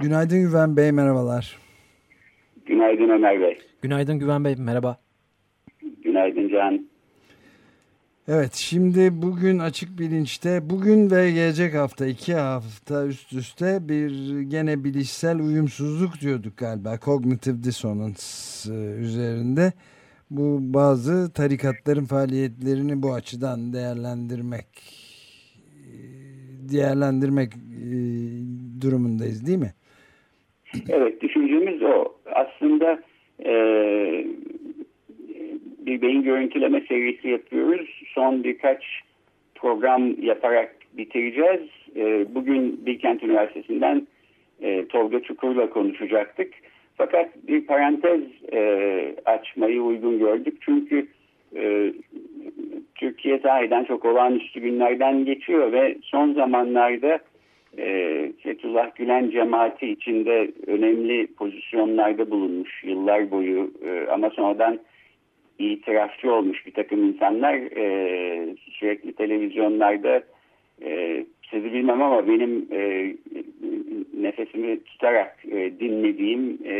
Günaydın Güven Bey, merhabalar. Günaydın Ömer Bey. Günaydın Güven Bey, merhaba. Günaydın Can. Evet, şimdi bugün açık bilinçte, bugün ve gelecek hafta, iki hafta üst üste bir gene bilişsel uyumsuzluk diyorduk galiba. Cognitive dissonance e, üzerinde. Bu bazı tarikatların faaliyetlerini bu açıdan değerlendirmek e, değerlendirmek e, durumundayız değil mi? Evet, düşüncemiz o. Aslında e, bir beyin görüntüleme serisi yapıyoruz. Son birkaç program yaparak bitireceğiz. E, bugün Bilkent Üniversitesi'nden e, Tolga Çukur'la konuşacaktık. Fakat bir parantez e, açmayı uygun gördük. Çünkü e, Türkiye sahiden çok olağanüstü günlerden geçiyor ve son zamanlarda e, Fethullah Gülen cemaati içinde önemli pozisyonlarda bulunmuş yıllar boyu e, ama sonradan itirafçı olmuş bir takım insanlar e, sürekli televizyonlarda e, sizi bilmem ama benim e, nefesimi tutarak e, dinlediğim e,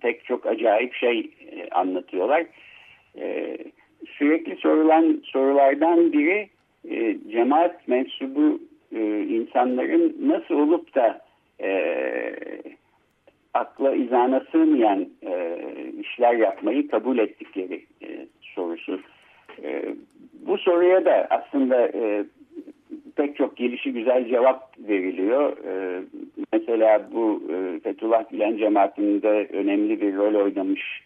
pek çok acayip şey e, anlatıyorlar. E, sürekli sorulan sorulardan biri e, cemaat mensubu insanların nasıl olup da e, akla izana sığmayan e, işler yapmayı kabul ettikleri e, sorusu. E, bu soruya da aslında e, pek çok gelişi güzel cevap veriliyor. E, mesela bu e, Fethullah Gülen cemaatinde önemli bir rol oynamış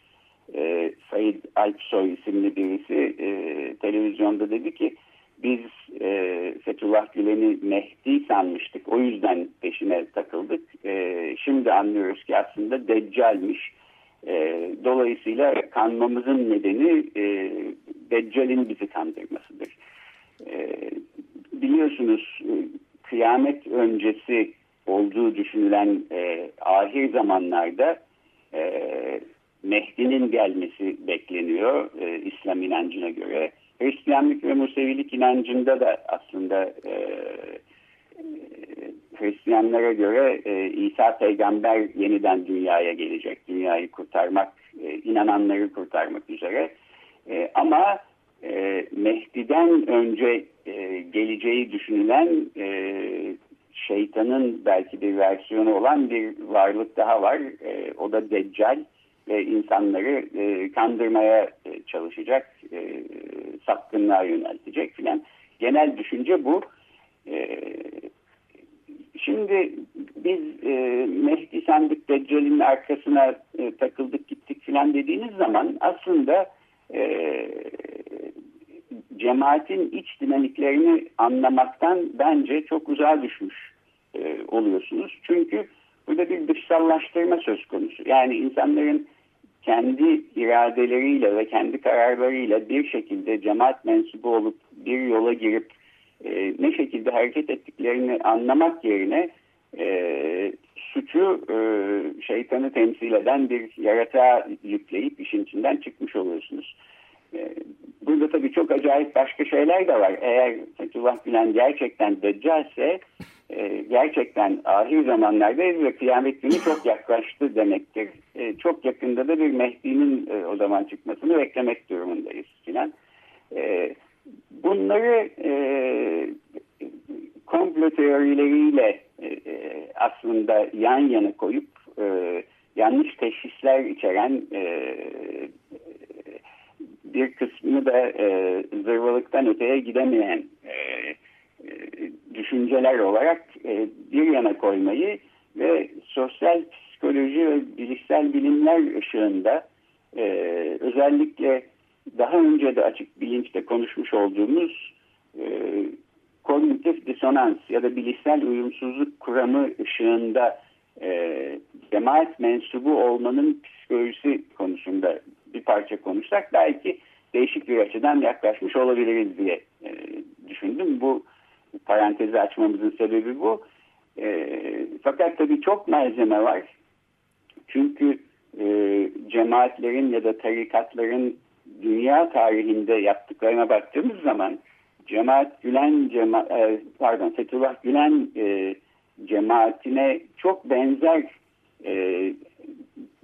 e, Said Alpsoy isimli birisi e, televizyonda dedi ki biz e, Fethullah Gülen'i Mehdi sanmıştık. O yüzden peşine takıldık. E, şimdi anlıyoruz ki aslında Deccal'miş. E, dolayısıyla kanmamızın nedeni e, Deccal'in bizi kandırmasıdır. E, biliyorsunuz e, kıyamet öncesi olduğu düşünülen e, ahir zamanlarda e, Mehdi'nin gelmesi bekleniyor e, İslam inancına göre. Hristiyanlık ve Musevilik inancında da aslında e, e, Hristiyanlara göre e, İsa peygamber yeniden dünyaya gelecek. Dünyayı kurtarmak, e, inananları kurtarmak üzere. E, ama e, Mehdi'den önce e, geleceği düşünülen e, şeytanın belki bir versiyonu olan bir varlık daha var. E, o da Deccal ve insanları e, kandırmaya e, çalışacak, e, sapkınlığa yöneltecek filan. Genel düşünce bu. E, şimdi biz e, Mehdi sandık Deccal'in arkasına e, takıldık gittik filan dediğiniz zaman aslında e, cemaatin iç dinamiklerini anlamaktan bence çok uzağa düşmüş e, oluyorsunuz. Çünkü burada bir dışsallaştırma söz konusu. Yani insanların kendi iradeleriyle ve kendi kararlarıyla bir şekilde cemaat mensubu olup bir yola girip e, ne şekilde hareket ettiklerini anlamak yerine e, suçu e, şeytanı temsil eden bir yaratığa yükleyip işin içinden çıkmış oluyorsunuz. E, burada tabii çok acayip başka şeyler de var. Eğer Fethullah Gülen gerçekten deccalse e, gerçekten ahir zamanlardayız ve kıyamet günü çok yaklaştı demektir. E, çok yakında da bir Mehdi'nin e, o zaman çıkmasını beklemek durumundayız filan. E, bunları e, komplo teorileriyle aslında yan yana koyup yanlış teşhisler içeren bir kısmını da e, zırvalıktan öteye gidemeyen e, e, düşünceler olarak e, bir yana koymayı ve sosyal psikoloji ve bilişsel bilimler ışığında e, özellikle daha önce de açık bilinçte konuşmuş olduğumuz kognitif disonans ya da bilişsel uyumsuzluk kuramı ışığında e, cemaat mensubu olmanın psikolojisi konusunda bir parça konuşsak belki değişik bir açıdan yaklaşmış olabiliriz diye e, düşündüm. Bu parantezi açmamızın sebebi bu. E, fakat tabii çok malzeme var. Çünkü e, cemaatlerin ya da tarikatların dünya tarihinde yaptıklarına baktığımız zaman Cemaat Gülen cema e, pardon Fethullah Gülen e, cemaatine çok benzer e,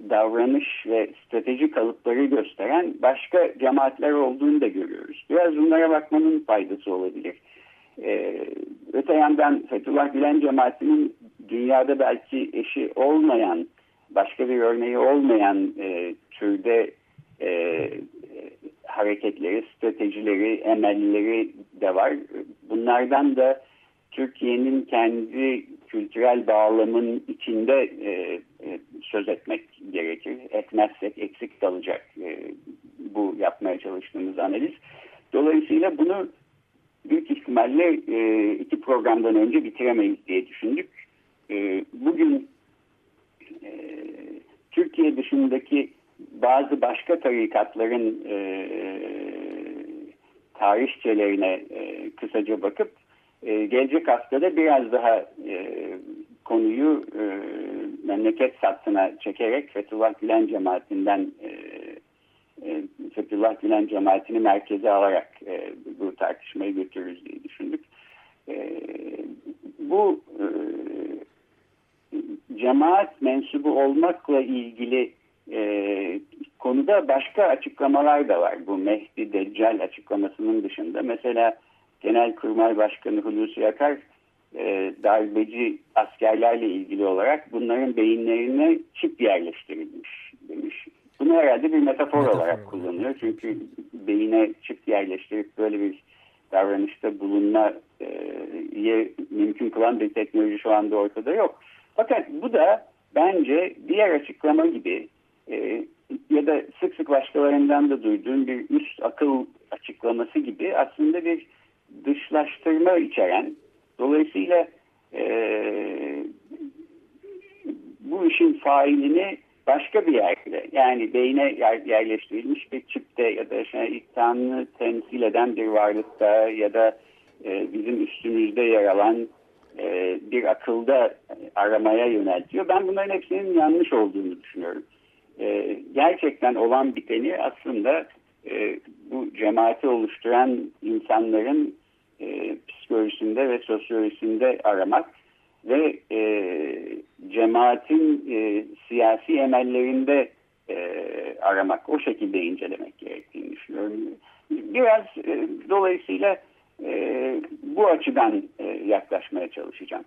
davranış ve strateji kalıpları gösteren başka cemaatler olduğunu da görüyoruz. Biraz bunlara bakmanın faydası olabilir. Ee, öte yandan Fethullah Gülen cemaatinin dünyada belki eşi olmayan, başka bir örneği olmayan e, türde e, hareketleri, stratejileri, emelleri de var. Bunlardan da Türkiye'nin kendi kültürel bağlamın içinde e, e, söz etmek gerekir. Etmezsek eksik kalacak e, bu yapmaya çalıştığımız analiz. Dolayısıyla bunu büyük ihtimalle e, iki programdan önce bitiremeyiz diye düşündük. E, bugün e, Türkiye dışındaki bazı başka tarikatların e, tarihçelerine e, kısaca bakıp e, gelecek haftada biraz daha e, konuyu e, memleket sattına çekerek Fethullah Gülen cemaatinden e, e, Fethullah Gülen cemaatini merkeze alarak e, bu tartışmayı götürürüz diye düşündük. E, bu e, cemaat mensubu olmakla ilgili e, konuda başka açıklamalar da var. Bu Mehdi Deccal açıklamasının dışında. Mesela Genelkurmay Başkanı Hulusi Akar e, darbeci askerlerle ilgili olarak bunların beyinlerine çip yerleştirilmiş demiş. Bunu herhalde bir metafor, metafor olarak kullanıyor. Çünkü beyine çip yerleştirip böyle bir davranışta bulunma e, mümkün kılan bir teknoloji şu anda ortada yok. Fakat bu da bence diğer açıklama gibi e, ya da sık sık başkalarından da duyduğum bir üst akıl açıklaması gibi aslında bir dışlaştırma içeren dolayısıyla e, bu işin failini başka bir yerde yani beyne yer, yerleştirilmiş bir çipte ya da işte iktidarını temsil eden bir varlıkta ya da e, bizim üstümüzde yer alan e, bir akılda aramaya yöneltiyor. Ben bunların hepsinin yanlış olduğunu düşünüyorum. E, gerçekten olan biteni aslında bu cemaati oluşturan insanların e, psikolojisinde ve sosyolojisinde aramak ve e, cemaatin e, siyasi emellerinde e, aramak, o şekilde incelemek gerektiğini düşünüyorum. Biraz e, dolayısıyla e, bu açıdan e, yaklaşmaya çalışacağım.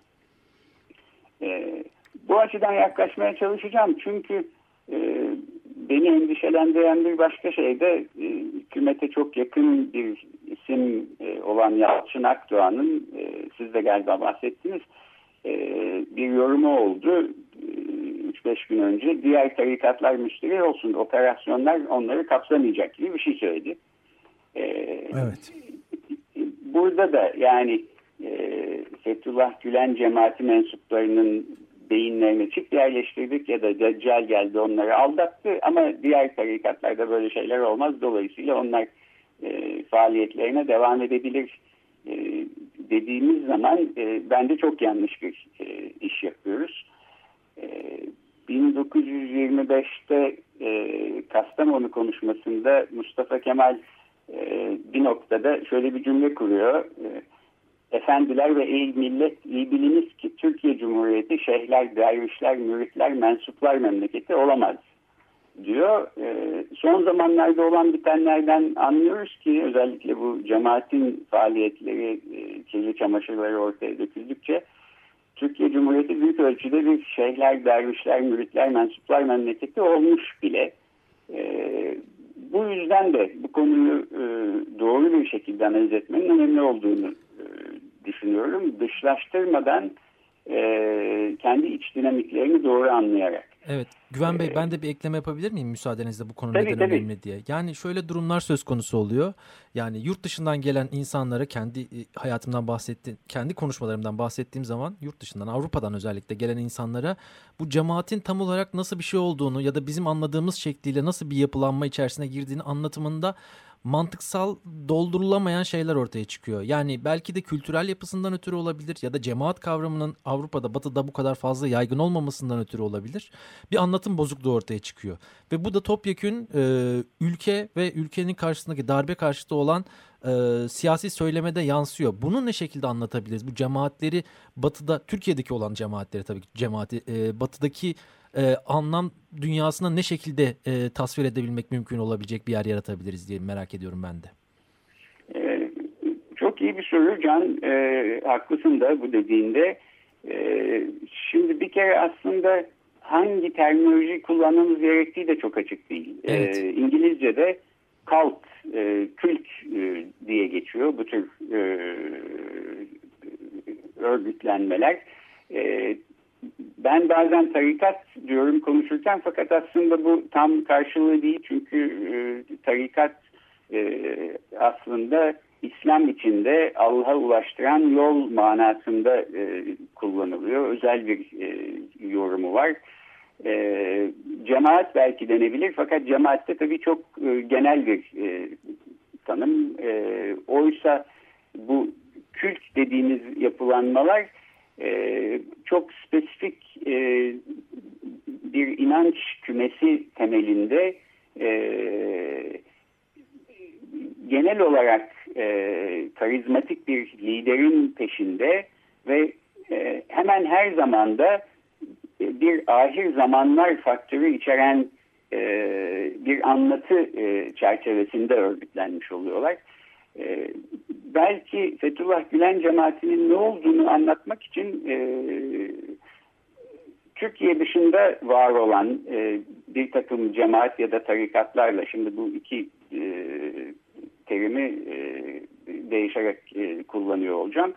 E, bu açıdan yaklaşmaya çalışacağım çünkü beni endişelendiren bir başka şey de e, hükümete çok yakın bir isim e, olan Yalçın Akdoğan'ın e, siz de galiba bahsettiniz e, bir yorumu oldu 3-5 e, gün önce diğer tarikatlar müşteri olsun operasyonlar onları kapsamayacak gibi bir şey söyledi. E, evet. Burada da yani e, Fethullah Gülen cemaati mensuplarının beyinlerine çip yerleştirdik ya da Deccal geldi onları aldattı ama diğer tarikatlarda böyle şeyler olmaz. Dolayısıyla onlar e, faaliyetlerine devam edebilir e, dediğimiz zaman e, bence çok yanlış bir e, iş yapıyoruz. E, 1925'te e, Kastamonu konuşmasında Mustafa Kemal e, bir noktada şöyle bir cümle kuruyor. E, Efendiler ve ey millet iyi biliniz ki Türkiye Cumhuriyeti şeyhler, dervişler, müritler, mensuplar memleketi olamaz diyor. E, son zamanlarda olan bitenlerden anlıyoruz ki özellikle bu cemaatin faaliyetleri, e, kirli çamaşırları ortaya döküldükçe Türkiye Cumhuriyeti büyük ölçüde bir şeyhler, dervişler, müritler, mensuplar memleketi olmuş bile. E, bu yüzden de bu konuyu e, doğru bir şekilde analiz etmenin önemli olduğunu düşünüyorum. Dışlaştırmadan e, kendi iç dinamiklerini doğru anlayarak. Evet. Güven Bey ben de bir ekleme yapabilir miyim müsaadenizle bu konu tabii, neden tabii. önemli diye. Yani şöyle durumlar söz konusu oluyor. Yani yurt dışından gelen insanlara kendi e, hayatımdan bahsettiğim, kendi konuşmalarımdan bahsettiğim zaman yurt dışından Avrupa'dan özellikle gelen insanlara bu cemaatin tam olarak nasıl bir şey olduğunu ya da bizim anladığımız şekliyle nasıl bir yapılanma içerisine girdiğini anlatımında mantıksal doldurulamayan şeyler ortaya çıkıyor. Yani belki de kültürel yapısından ötürü olabilir ya da cemaat kavramının Avrupa'da batıda bu kadar fazla yaygın olmamasından ötürü olabilir. Bir anlatım bozukluğu ortaya çıkıyor. Ve bu da topyekün e, ülke ve ülkenin karşısındaki darbe karşıtı olan e, siyasi söylemede yansıyor. Bunu ne şekilde anlatabiliriz? Bu cemaatleri batıda, Türkiye'deki olan cemaatleri tabii ki cemaati, e, batıdaki e, anlam dünyasına ne şekilde e, tasvir edebilmek mümkün olabilecek bir yer yaratabiliriz diye merak ediyorum ben de. E, çok iyi bir soru Can. E, haklısın da bu dediğinde. E, şimdi bir kere aslında hangi terminoloji kullanmamız gerektiği de çok açık değil. E, evet. E, İngilizce'de cult, e, kült e, diye geçiyor bu tür e, örgütlenmeler. E, ben bazen tarikat diyorum konuşurken fakat aslında bu tam karşılığı değil çünkü e, tarikat e, aslında İslam içinde Allah'a ulaştıran yol manasında e, kullanılıyor. Özel bir e, yorumu var. E, cemaat belki denebilir fakat cemaatte tabii çok e, genel bir e, tanım. E, oysa bu kült dediğimiz yapılanmalar e, çok spesifik e, bir inanç kümesi temelinde e, genel olarak e, karizmatik bir liderin peşinde ve e, hemen her zamanda bir ahir zamanlar faktörü içeren e, bir anlatı e, çerçevesinde örgütlenmiş oluyorlar. E, belki Fethullah Gülen cemaatinin ne olduğunu anlatmak için e, Türkiye dışında var olan e, bir takım cemaat ya da tarikatlarla şimdi bu iki e, terimi e, değişerek e, kullanıyor olacağım.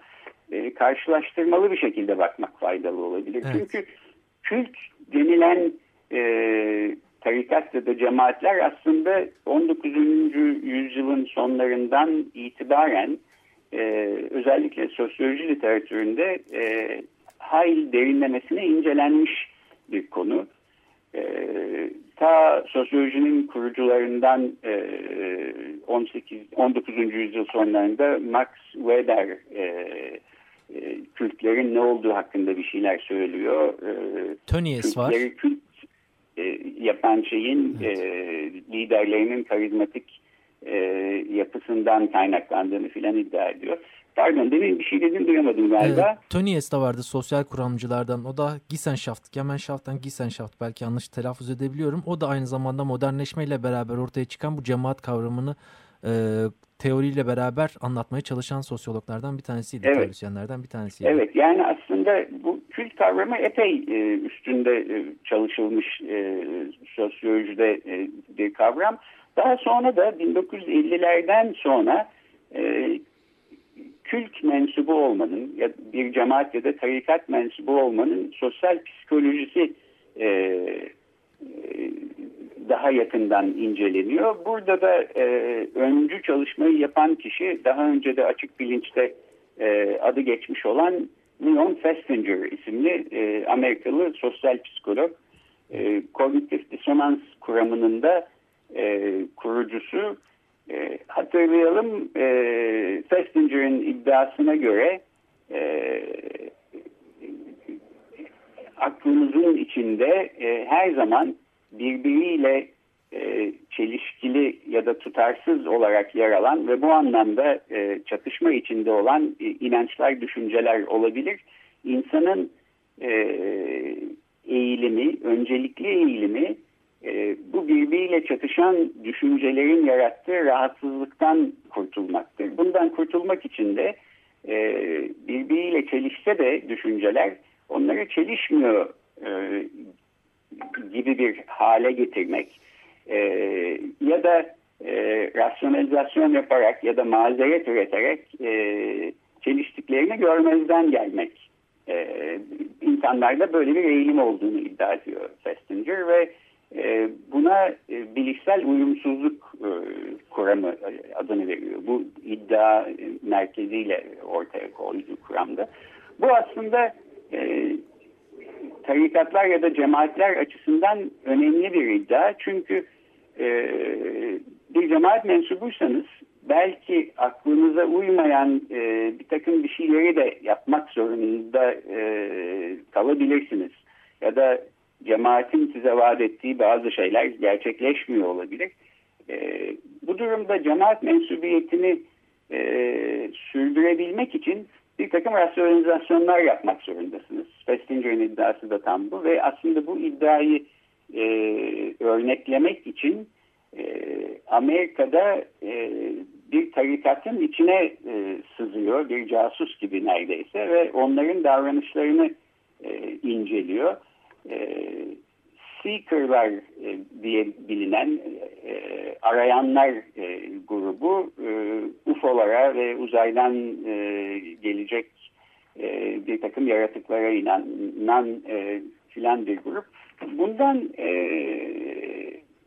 E, karşılaştırmalı bir şekilde bakmak faydalı olabilir. Evet. Çünkü kült denilen e, tarikat ya da cemaatler aslında 19. yüzyılın sonlarından itibaren e, özellikle sosyoloji literatüründe e, hayli derinlemesine incelenmiş bir konu. E, ta sosyolojinin kurucularından e, 18 19. yüzyıl sonlarında Max Weber e, e, kültlerin ne olduğu hakkında bir şeyler söylüyor. E, Tönnies var. Kült e, yapan şeyin evet. e, liderlerinin karizmatik e, yapısından kaynaklandığını filan iddia ediyor. Pardon demin bir şey dedim duyamadım galiba. E, Tony Est vardı sosyal kuramcılardan. O da Gisenschaft, Gemeinschaft'tan Gisenschaft belki yanlış telaffuz edebiliyorum. O da aynı zamanda modernleşmeyle beraber ortaya çıkan bu cemaat kavramını e, teoriyle beraber anlatmaya çalışan sosyologlardan bir tanesiydi, evet. teorisyenlerden bir tanesiydi. Evet, yani aslında bu kült kavramı epey e, üstünde e, çalışılmış e, sosyolojide e, bir kavram. Daha sonra da 1950'lerden sonra e, kült mensubu olmanın ya bir cemaat ya da tarikat mensubu olmanın sosyal psikolojisi e, e, daha yakından inceleniyor. Burada da e, öncü çalışmayı yapan kişi daha önce de açık bilinçte e, adı geçmiş olan Leon Festinger isimli e, Amerikalı sosyal psikolog. E, kognitif disonans kuramının da e, kurucusu. E, hatırlayalım e, Festinger'in iddiasına göre e, aklımızın içinde e, her zaman birbiriyle e, çelişkili ya da tutarsız olarak yer alan ve bu anlamda e, çatışma içinde olan e, inançlar, düşünceler olabilir. İnsanın e, eğilimi, öncelikli eğilimi e, bu birbiriyle çatışan düşüncelerin yarattığı rahatsızlıktan kurtulmaktır. Bundan kurtulmak için de e, birbiriyle çelişse de düşünceler onlara çelişmiyor e, gibi bir hale getirmek e, ya da e, rasyonalizasyon yaparak ya da mazeret üreterek çeliştiklerini görmezden gelmek. E, insanlarda böyle bir eğilim olduğunu iddia ediyor Fest. Festinger ve buna e, bilişsel uyumsuzluk e, kuramı adını veriyor. Bu iddia merkeziyle ortaya koyduğu kuramda. Bu aslında tarikatlar ya da cemaatler açısından önemli bir iddia. Çünkü bir cemaat mensubuysanız belki aklınıza uymayan bir takım bir şeyleri de yapmak zorunda kalabilirsiniz. Ya da cemaatin size vaat ettiği bazı şeyler gerçekleşmiyor olabilir. E, bu durumda cemaat mensubiyetini e, sürdürebilmek için bir takım rasyonizasyonlar yapmak zorundasınız. Festinger'in iddiası da tam bu ve aslında bu iddiayı e, örneklemek için e, Amerika'da e, bir tarikatın içine e, sızıyor, bir casus gibi neredeyse ve onların davranışlarını e, inceliyor e, Seeker'lar e, diye bilinen e, arayanlar e, grubu e, UFO'lara ve uzaydan e, gelecek e, bir takım yaratıklara inanan e, filan bir grup. Bundan e,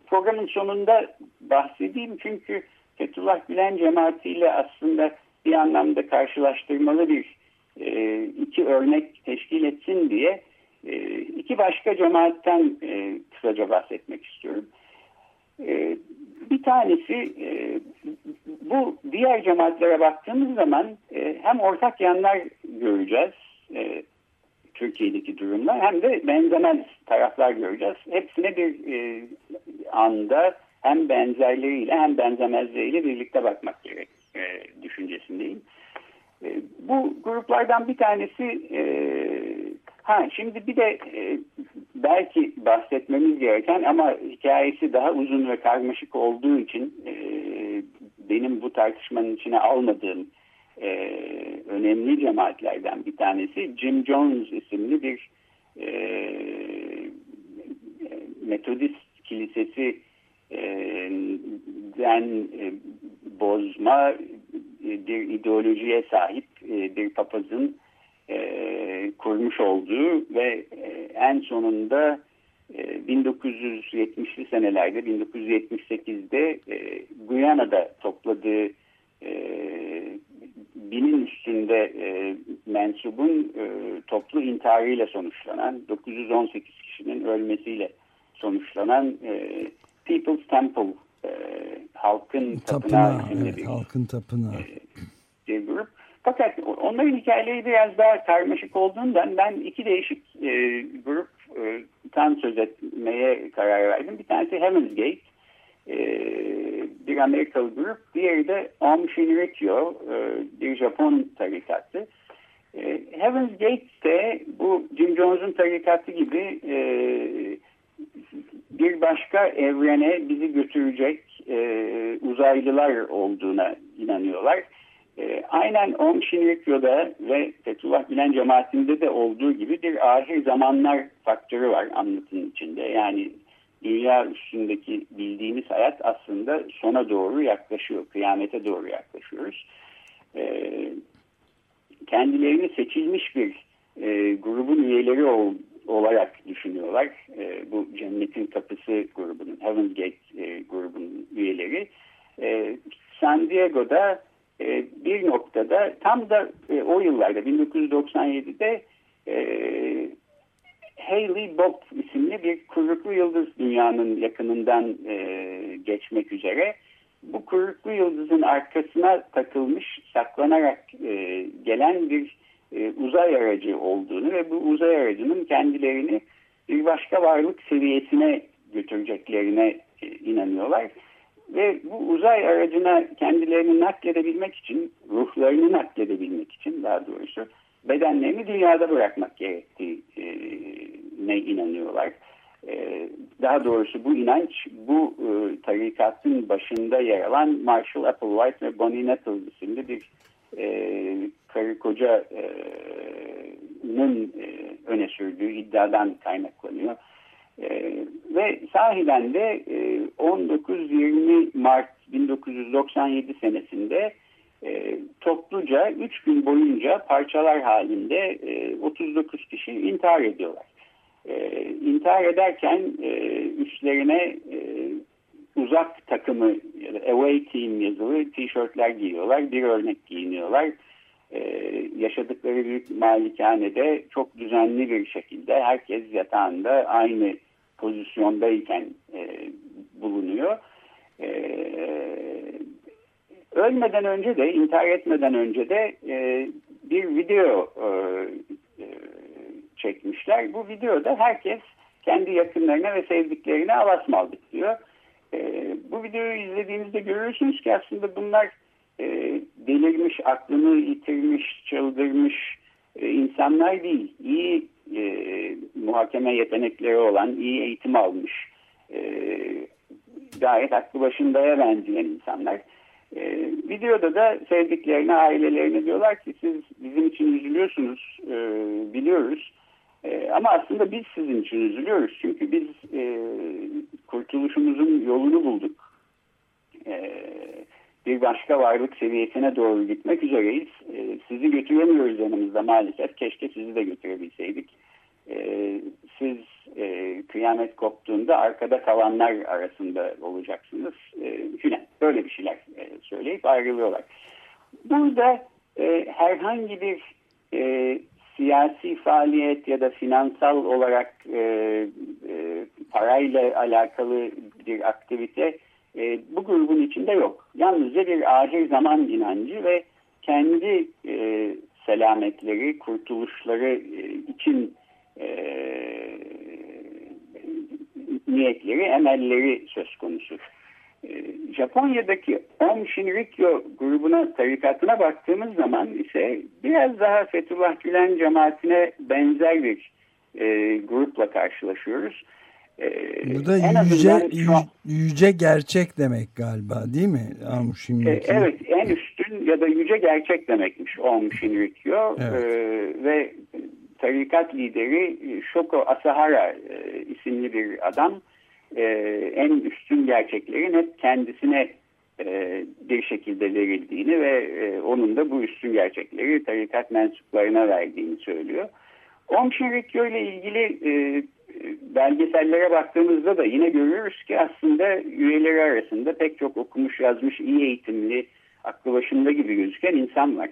programın sonunda bahsedeyim çünkü Fethullah Gülen cemaatiyle aslında bir anlamda karşılaştırmalı bir e, iki örnek teşkil etsin diye e, iki başka cemaatten e, kısaca bahsetmek istiyorum. E, bir tanesi e, bu diğer cemaatlere baktığımız zaman e, hem ortak yanlar göreceğiz e, Türkiye'deki durumlar hem de benzemez taraflar göreceğiz. Hepsine bir e, anda hem benzerleriyle hem benzemezleriyle birlikte bakmak gerek e, düşüncesindeyim. E, bu gruplardan bir tanesi e, Ha şimdi bir de e, belki bahsetmemiz gereken ama hikayesi daha uzun ve karmaşık olduğu için e, benim bu tartışmanın içine almadığım e, önemli cemaatlerden bir tanesi Jim Jones isimli bir e, Metodist kilisesi e, den e, bozma e, bir ideolojiye sahip e, bir papazın e, kurmuş olduğu ve e, en sonunda e, 1970'li senelerde 1978'de e, Guyana'da topladığı e, binin üstünde e, mensubun e, toplu intiharıyla sonuçlanan 918 kişinin ölmesiyle sonuçlanan e, People's Temple e, Halkın Tapınağı, Tapınağı evet, Halkın Tapınağı. E, onların hikayeleri biraz daha karmaşık olduğundan ben iki değişik e, gruptan söz etmeye karar verdim. Bir tanesi Heaven's Gate, e, bir Amerikalı grup. Diğeri de Om Shinrikyo, e, bir Japon tarikatı. E, Heaven's Gate de bu Jim Jones'un tarikatı gibi e, bir başka evrene bizi götürecek e, uzaylılar olduğuna inanıyorlar. E, aynen Om Shinrikyo'da ve Fethullah Gülen cemaatinde de olduğu gibi bir ahir zamanlar faktörü var anlatının içinde. Yani dünya üstündeki bildiğimiz hayat aslında sona doğru yaklaşıyor, kıyamete doğru yaklaşıyoruz. E, kendilerini seçilmiş bir e, grubun üyeleri ol, olarak düşünüyorlar. E, bu Cennetin Kapısı grubunun, Heaven's Gate e, grubunun üyeleri. E, San Diego'da bir noktada tam da e, o yıllarda 1997'de e, Haley Bob isimli bir kuyruklu yıldız dünyanın yakınından e, geçmek üzere. Bu kuyruklu yıldızın arkasına takılmış, saklanarak e, gelen bir e, uzay aracı olduğunu ve bu uzay aracının kendilerini bir başka varlık seviyesine götüreceklerine e, inanıyorlar. Ve bu uzay aracına kendilerini nakledebilmek için, ruhlarını nakledebilmek için daha doğrusu bedenlerini dünyada bırakmak gerektiğine inanıyorlar. E, daha doğrusu bu inanç bu e, tarikatın başında yer alan Marshall Applewhite ve Bonnie Nettles isimli bir e, karı kocanın öne sürdüğü iddiadan kaynaklanıyor. E, ve sahiden de e, 19-20 Mart 1997 senesinde e, topluca 3 gün boyunca parçalar halinde e, 39 kişi intihar ediyorlar. e, intihar ederken e, üstlerine e, uzak takımı ya da away team yazılı tişörtler giyiyorlar. Bir örnek giyiniyorlar. Ee, yaşadıkları büyük malikanede çok düzenli bir şekilde herkes yatağında aynı pozisyondayken e, bulunuyor. Ee, ölmeden önce de intihar etmeden önce de e, bir video e, e, çekmişler. Bu videoda herkes kendi yakınlarına ve sevdiklerine alasmaldık diyor. E, bu videoyu izlediğinizde görürsünüz ki aslında bunlar e, delirmiş, aklını yitirmiş, çıldırmış e, insanlar değil. İyi e, muhakeme yetenekleri olan, iyi eğitim almış, e, gayet aklı başındaya benzeyen insanlar. E, videoda da sevdiklerine, ailelerine diyorlar ki siz bizim için üzülüyorsunuz, e, biliyoruz. E, ama aslında biz sizin için üzülüyoruz. Çünkü biz e, kurtuluşumuzun yolunu bulduk. E, bir başka varlık seviyesine doğru gitmek üzereyiz. E, sizi götüremiyoruz yanımızda maalesef. Keşke sizi de götürebilseydik. E, siz e, kıyamet koptuğunda arkada kalanlar arasında olacaksınız. E, filan. Böyle bir şeyler e, söyleyip ayrılıyorlar. Burada e, herhangi bir e, siyasi faaliyet ya da finansal olarak e, e, parayla alakalı bir aktivite e, bu grubun içinde yok. Yalnızca bir ahir zaman inancı ve kendi e, selametleri, kurtuluşları e, için e, niyetleri, emelleri söz konusu. E, Japonya'daki Om Shinrikyo grubuna, tarikatına baktığımız zaman ise biraz daha Fethullah Gülen cemaatine benzer bir e, grupla karşılaşıyoruz. E, Bu da yüce, yüce, yüce gerçek demek galiba değil mi Shinrikyo? E, evet en üstün ya da yüce gerçek demekmiş Om Shinrikyo evet. e, ve tarikat lideri Shoko Asahara e, isimli bir adam e, en üstün gerçeklerin hep kendisine e, bir şekilde verildiğini ve e, onun da bu üstün gerçekleri tarikat mensuplarına verdiğini söylüyor. Om Shinrikyo ile ilgili e, belgesellere baktığımızda da yine görüyoruz ki aslında üyeleri arasında pek çok okumuş yazmış iyi eğitimli aklı başında gibi gözüken insan var.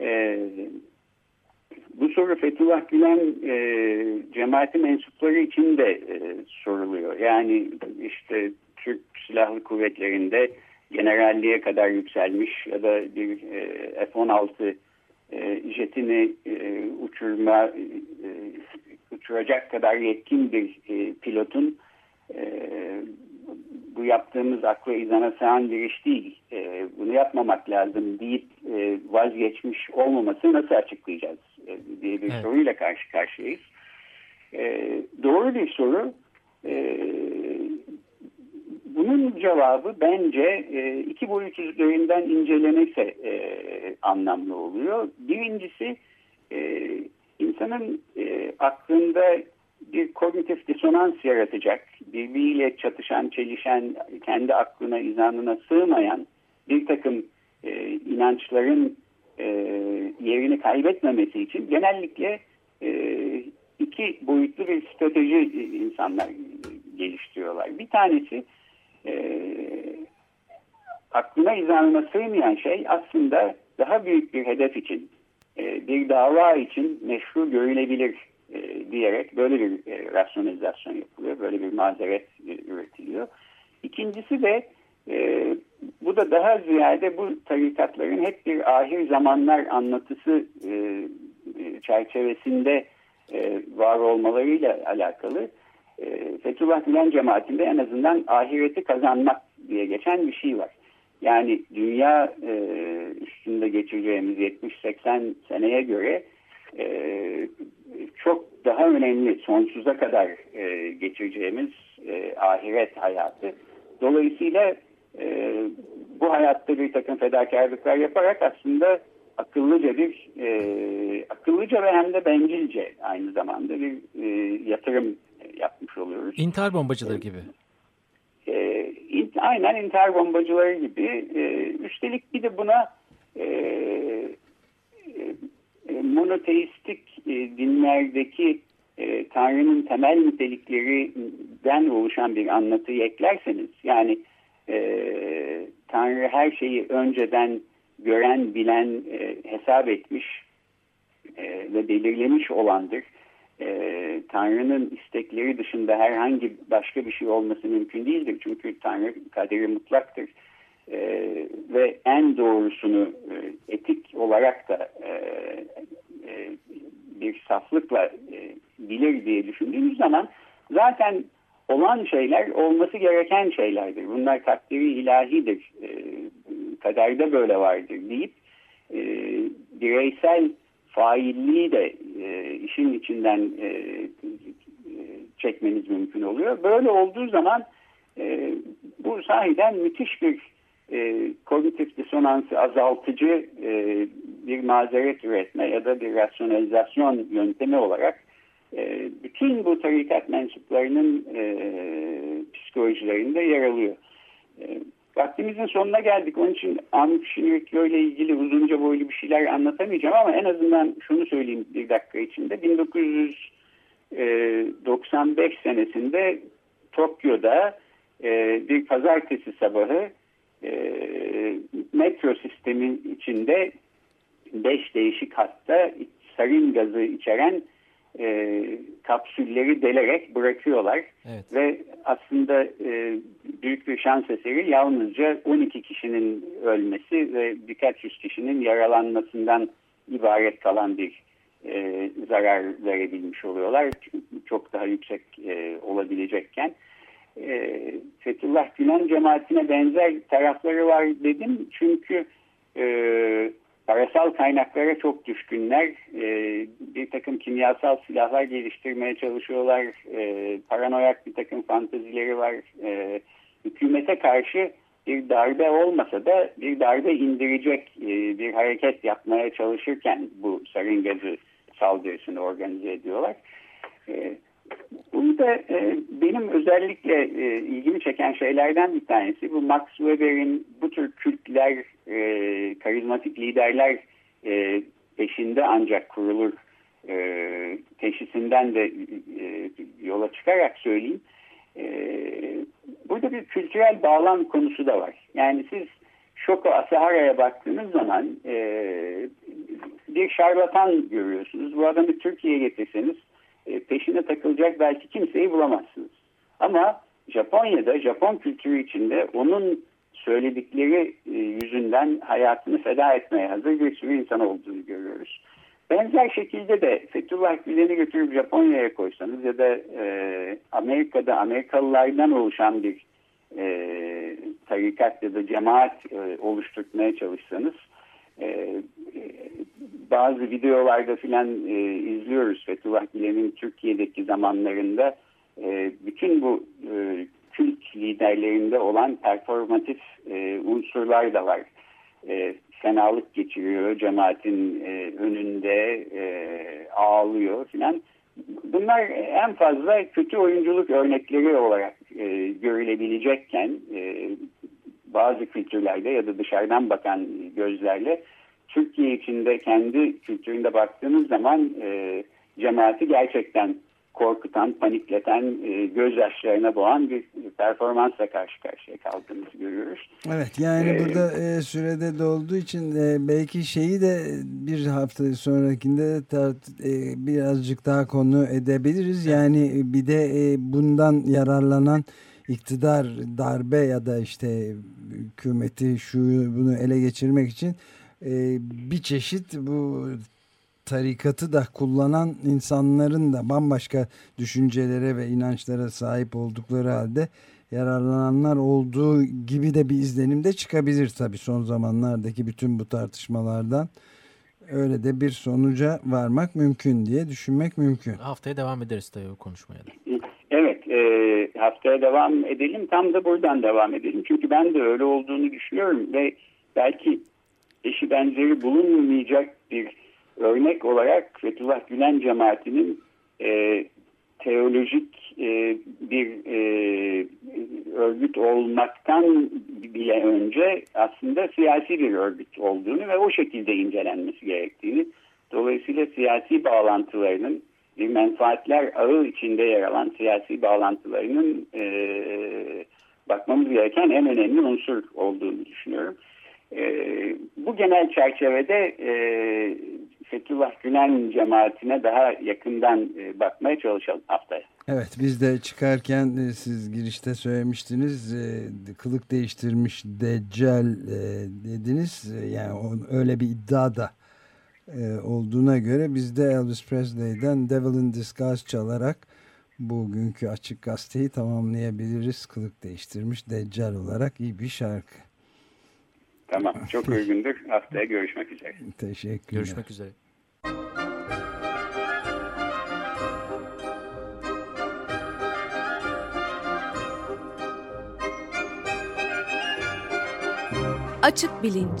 E, bu soru Fethullah Gülen e, cemaati mensupları için de e, soruluyor. Yani işte Türk Silahlı Kuvvetleri'nde generalliğe kadar yükselmiş ya da bir e, F-16 e, jetini e, uçurma e, uçuracak kadar yetkin bir e, pilotun e, bu yaptığımız akla izana sığan bir iş değil. E, bunu yapmamak lazım deyip e, vazgeçmiş olmaması nasıl açıklayacağız diye bir evet. soruyla karşı karşıyayız. E, doğru bir soru. E, bunun cevabı bence e, iki boyut üzerinden incelenirse e, anlamlı oluyor. Birincisi e, insanın e, aklında bir kognitif disonans yaratacak, birbiriyle çatışan, çelişen, kendi aklına, izanına sığmayan bir takım e, inançların e, yerini kaybetmemesi için genellikle e, iki boyutlu bir strateji insanlar geliştiriyorlar. Bir tanesi e, aklına izanına sığmayan şey aslında daha büyük bir hedef için, e, bir dava için meşru görülebilir e, diyerek böyle bir e, rasyonalizasyon yapılıyor. Böyle bir mazeret e, üretiliyor. İkincisi de e, bu da daha ziyade bu tarikatların hep bir ahir zamanlar anlatısı e, e çerçevesinde e, var olmalarıyla alakalı. E, Fethullah Gülen cemaatinde en azından ahireti kazanmak diye geçen bir şey var. Yani dünya e, üstünde geçireceğimiz 70-80 seneye göre e, çok daha önemli sonsuza kadar e, geçireceğimiz e, ahiret hayatı. Dolayısıyla e, bu hayatta bir takım fedakarlıklar yaparak aslında akıllıca bir e, akıllıca ve hem de bencilce aynı zamanda bir e, yatırım yapmış oluyoruz. İntihar bombacıları gibi. E, in, aynen intihar bombacıları gibi. E, üstelik bir de buna e, e, monoteistik e, dinlerdeki e, Tanrı'nın temel niteliklerinden oluşan bir anlatıyı eklerseniz yani Tanrı her şeyi önceden gören, bilen, e, hesap etmiş e, ve belirlemiş olandır. E, Tanrı'nın istekleri dışında herhangi başka bir şey olması mümkün değildir. Çünkü Tanrı kaderi mutlaktır. E, ve en doğrusunu e, etik olarak da e, e, bir saflıkla e, bilir diye düşündüğümüz zaman zaten olan şeyler olması gereken şeylerdir. Bunlar takdiri ilahidir. E, kaderde böyle vardır deyip e, bireysel failliği de e, işin içinden e, çekmeniz mümkün oluyor. Böyle olduğu zaman e, bu sahiden müthiş bir e, kognitif disonansı azaltıcı e, bir mazeret üretme ya da bir rasyonalizasyon yöntemi olarak e, bütün bu tarikat mensuplarının e, psikolojilerinde yer alıyor. E, vaktimizin sonuna geldik. Onun için Amip Şinirikyo ile ilgili uzunca boylu bir şeyler anlatamayacağım ama en azından şunu söyleyeyim bir dakika içinde. 1995 e, senesinde Tokyo'da e, bir pazartesi sabahı e, metro sistemin içinde beş değişik hatta sarin gazı içeren e, kapsülleri delerek bırakıyorlar. Evet. Ve aslında e, büyük bir şans eseri yalnızca 12 kişinin ölmesi ve birkaç yüz kişinin yaralanmasından ibaret kalan bir e, zarar verebilmiş oluyorlar. Çok daha yüksek e, olabilecekken. E, Fethullah Gülen cemaatine benzer tarafları var dedim. Çünkü e, parasal kaynaklara çok düşkünler. E, bir takım kimyasal silahlar geliştirmeye çalışıyorlar. E, paranoyak bir takım fantazileri var. E, hükümete karşı bir darbe olmasa da bir darbe indirecek e, bir hareket yapmaya çalışırken bu sarin gazı saldırısını organize ediyorlar. E, Burada e, benim özellikle e, ilgimi çeken şeylerden bir tanesi bu Max Weber'in bu tür kültler, e, karizmatik liderler e, peşinde ancak kurulur e, teşhisinden de e, yola çıkarak söyleyeyim. E, burada bir kültürel bağlam konusu da var. Yani siz Şoko Asahara'ya baktığınız zaman e, bir şarlatan görüyorsunuz. Bu adamı Türkiye'ye getirseniz e, peşine takılacak belki kimseyi bulamazsınız. Ama Japonya'da, Japon kültürü içinde onun söyledikleri e, yüzünden hayatını feda etmeye hazır bir sürü insan olduğunu görüyoruz. Benzer şekilde de Fethullah Gülen'i götürüp Japonya'ya koysanız ya da e, Amerika'da Amerikalılardan oluşan bir e, tarikat ya da cemaat e, oluşturmaya çalışsanız e, bazı videolarda filan e, izliyoruz Fethullah Gülen'in Türkiye'deki zamanlarında e, bütün bu e, kült liderlerinde olan performatif e, unsurlar da var. E, fenalık geçiriyor, cemaatin e, önünde e, ağlıyor filan. Bunlar en fazla kötü oyunculuk örnekleri olarak e, görülebilecekken e, bazı kültürlerde ya da dışarıdan bakan gözlerle Türkiye içinde kendi kültüründe baktığınız zaman e, cemaati gerçekten korkutan, panikleten, e, gözyaşlarına boğan bir performansla karşı karşıya kaldığımızı görüyoruz. Evet yani ee, burada e, sürede dolduğu için e, belki şeyi de bir hafta sonrakinde tart, e, birazcık daha konu edebiliriz. Yani bir de e, bundan yararlanan iktidar darbe ya da işte hükümeti şu bunu ele geçirmek için e, bir çeşit bu tarikatı da kullanan insanların da bambaşka düşüncelere ve inançlara sahip oldukları halde yararlananlar olduğu gibi de bir izlenim de çıkabilir tabii son zamanlardaki bütün bu tartışmalardan. Öyle de bir sonuca varmak mümkün diye düşünmek mümkün. Haftaya devam ederiz tabii konuşmaya da. Evet e, haftaya devam edelim tam da buradan devam edelim. Çünkü ben de öyle olduğunu düşünüyorum ve belki eşi benzeri bulunmayacak bir örnek olarak Fethullah Gülen cemaatinin e, teolojik e, bir e, örgüt olmaktan bile önce aslında siyasi bir örgüt olduğunu ve o şekilde incelenmesi gerektiğini dolayısıyla siyasi bağlantılarının bir menfaatler ağı içinde yer alan siyasi bağlantılarının e, bakmamız gereken en önemli unsur olduğunu düşünüyorum. E, bu genel çerçevede e, Fethullah Gülen cemaatine daha yakından e, bakmaya çalışalım haftaya. Evet biz de çıkarken e, siz girişte söylemiştiniz e, kılık değiştirmiş Deccal e, dediniz yani öyle bir iddia da olduğuna göre biz de Elvis Presley'den Devil in Disguise çalarak bugünkü açık gazeteyi tamamlayabiliriz. Kılık değiştirmiş Deccal olarak iyi bir şarkı. Tamam çok uygundur. Haftaya görüşmek üzere. Teşekkürler. Görüşmek üzere. Açık Bilinç